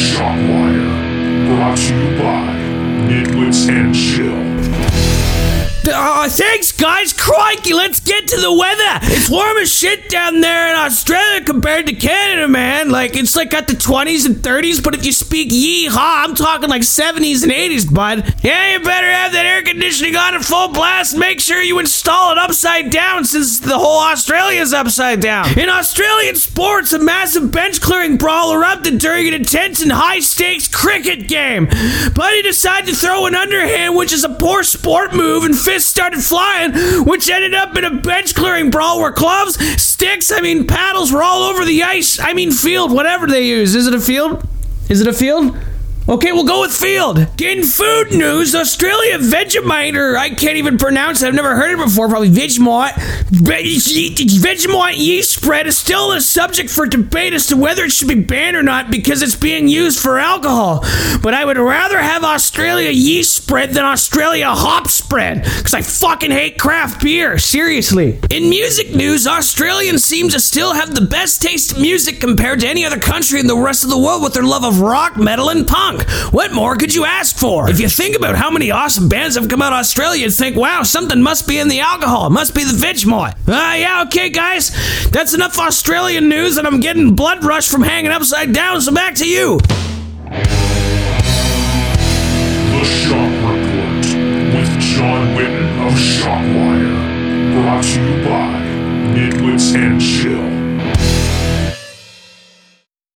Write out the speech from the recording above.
Shockwire. Brought to you by Nitwits and Chill hockey, uh, uh, let's get to the weather. It's warm as shit down there in Australia compared to Canada, man. Like, it's like at the 20s and 30s, but if you speak yeehaw, I'm talking like 70s and 80s, bud. Yeah, you better have that air conditioning on at full blast. Make sure you install it upside down since the whole Australia's upside down. In Australian sports, a massive bench clearing brawl erupted during an intense and high stakes cricket game. Buddy decided to throw an underhand, which is a poor sport move, and started flying, which ended up in a bench clearing brawl where gloves, sticks, I mean, paddles were all over the ice. I mean, field, whatever they use. Is it a field? Is it a field? Okay, we'll go with field. In food news, Australia Vegemite, or I can't even pronounce it, I've never heard it before, probably Vegemite. Vegemite yeast spread is still a subject for debate as to whether it should be banned or not because it's being used for alcohol. But I would rather have Australia yeast spread than Australia hop spread because I fucking hate craft beer. Seriously. In music news, Australians seem to still have the best taste in music compared to any other country in the rest of the world with their love of rock, metal, and punk. What more could you ask for? If you think about how many awesome bands have come out of Australia, you'd think, wow, something must be in the alcohol. It must be the Vegemite. Ah, uh, yeah, okay, guys. That's enough Australian news, and I'm getting blood rush from hanging upside down, so back to you. The Shock Report with John Witten of Shockwire. Brought to you by Nitwits and Chill.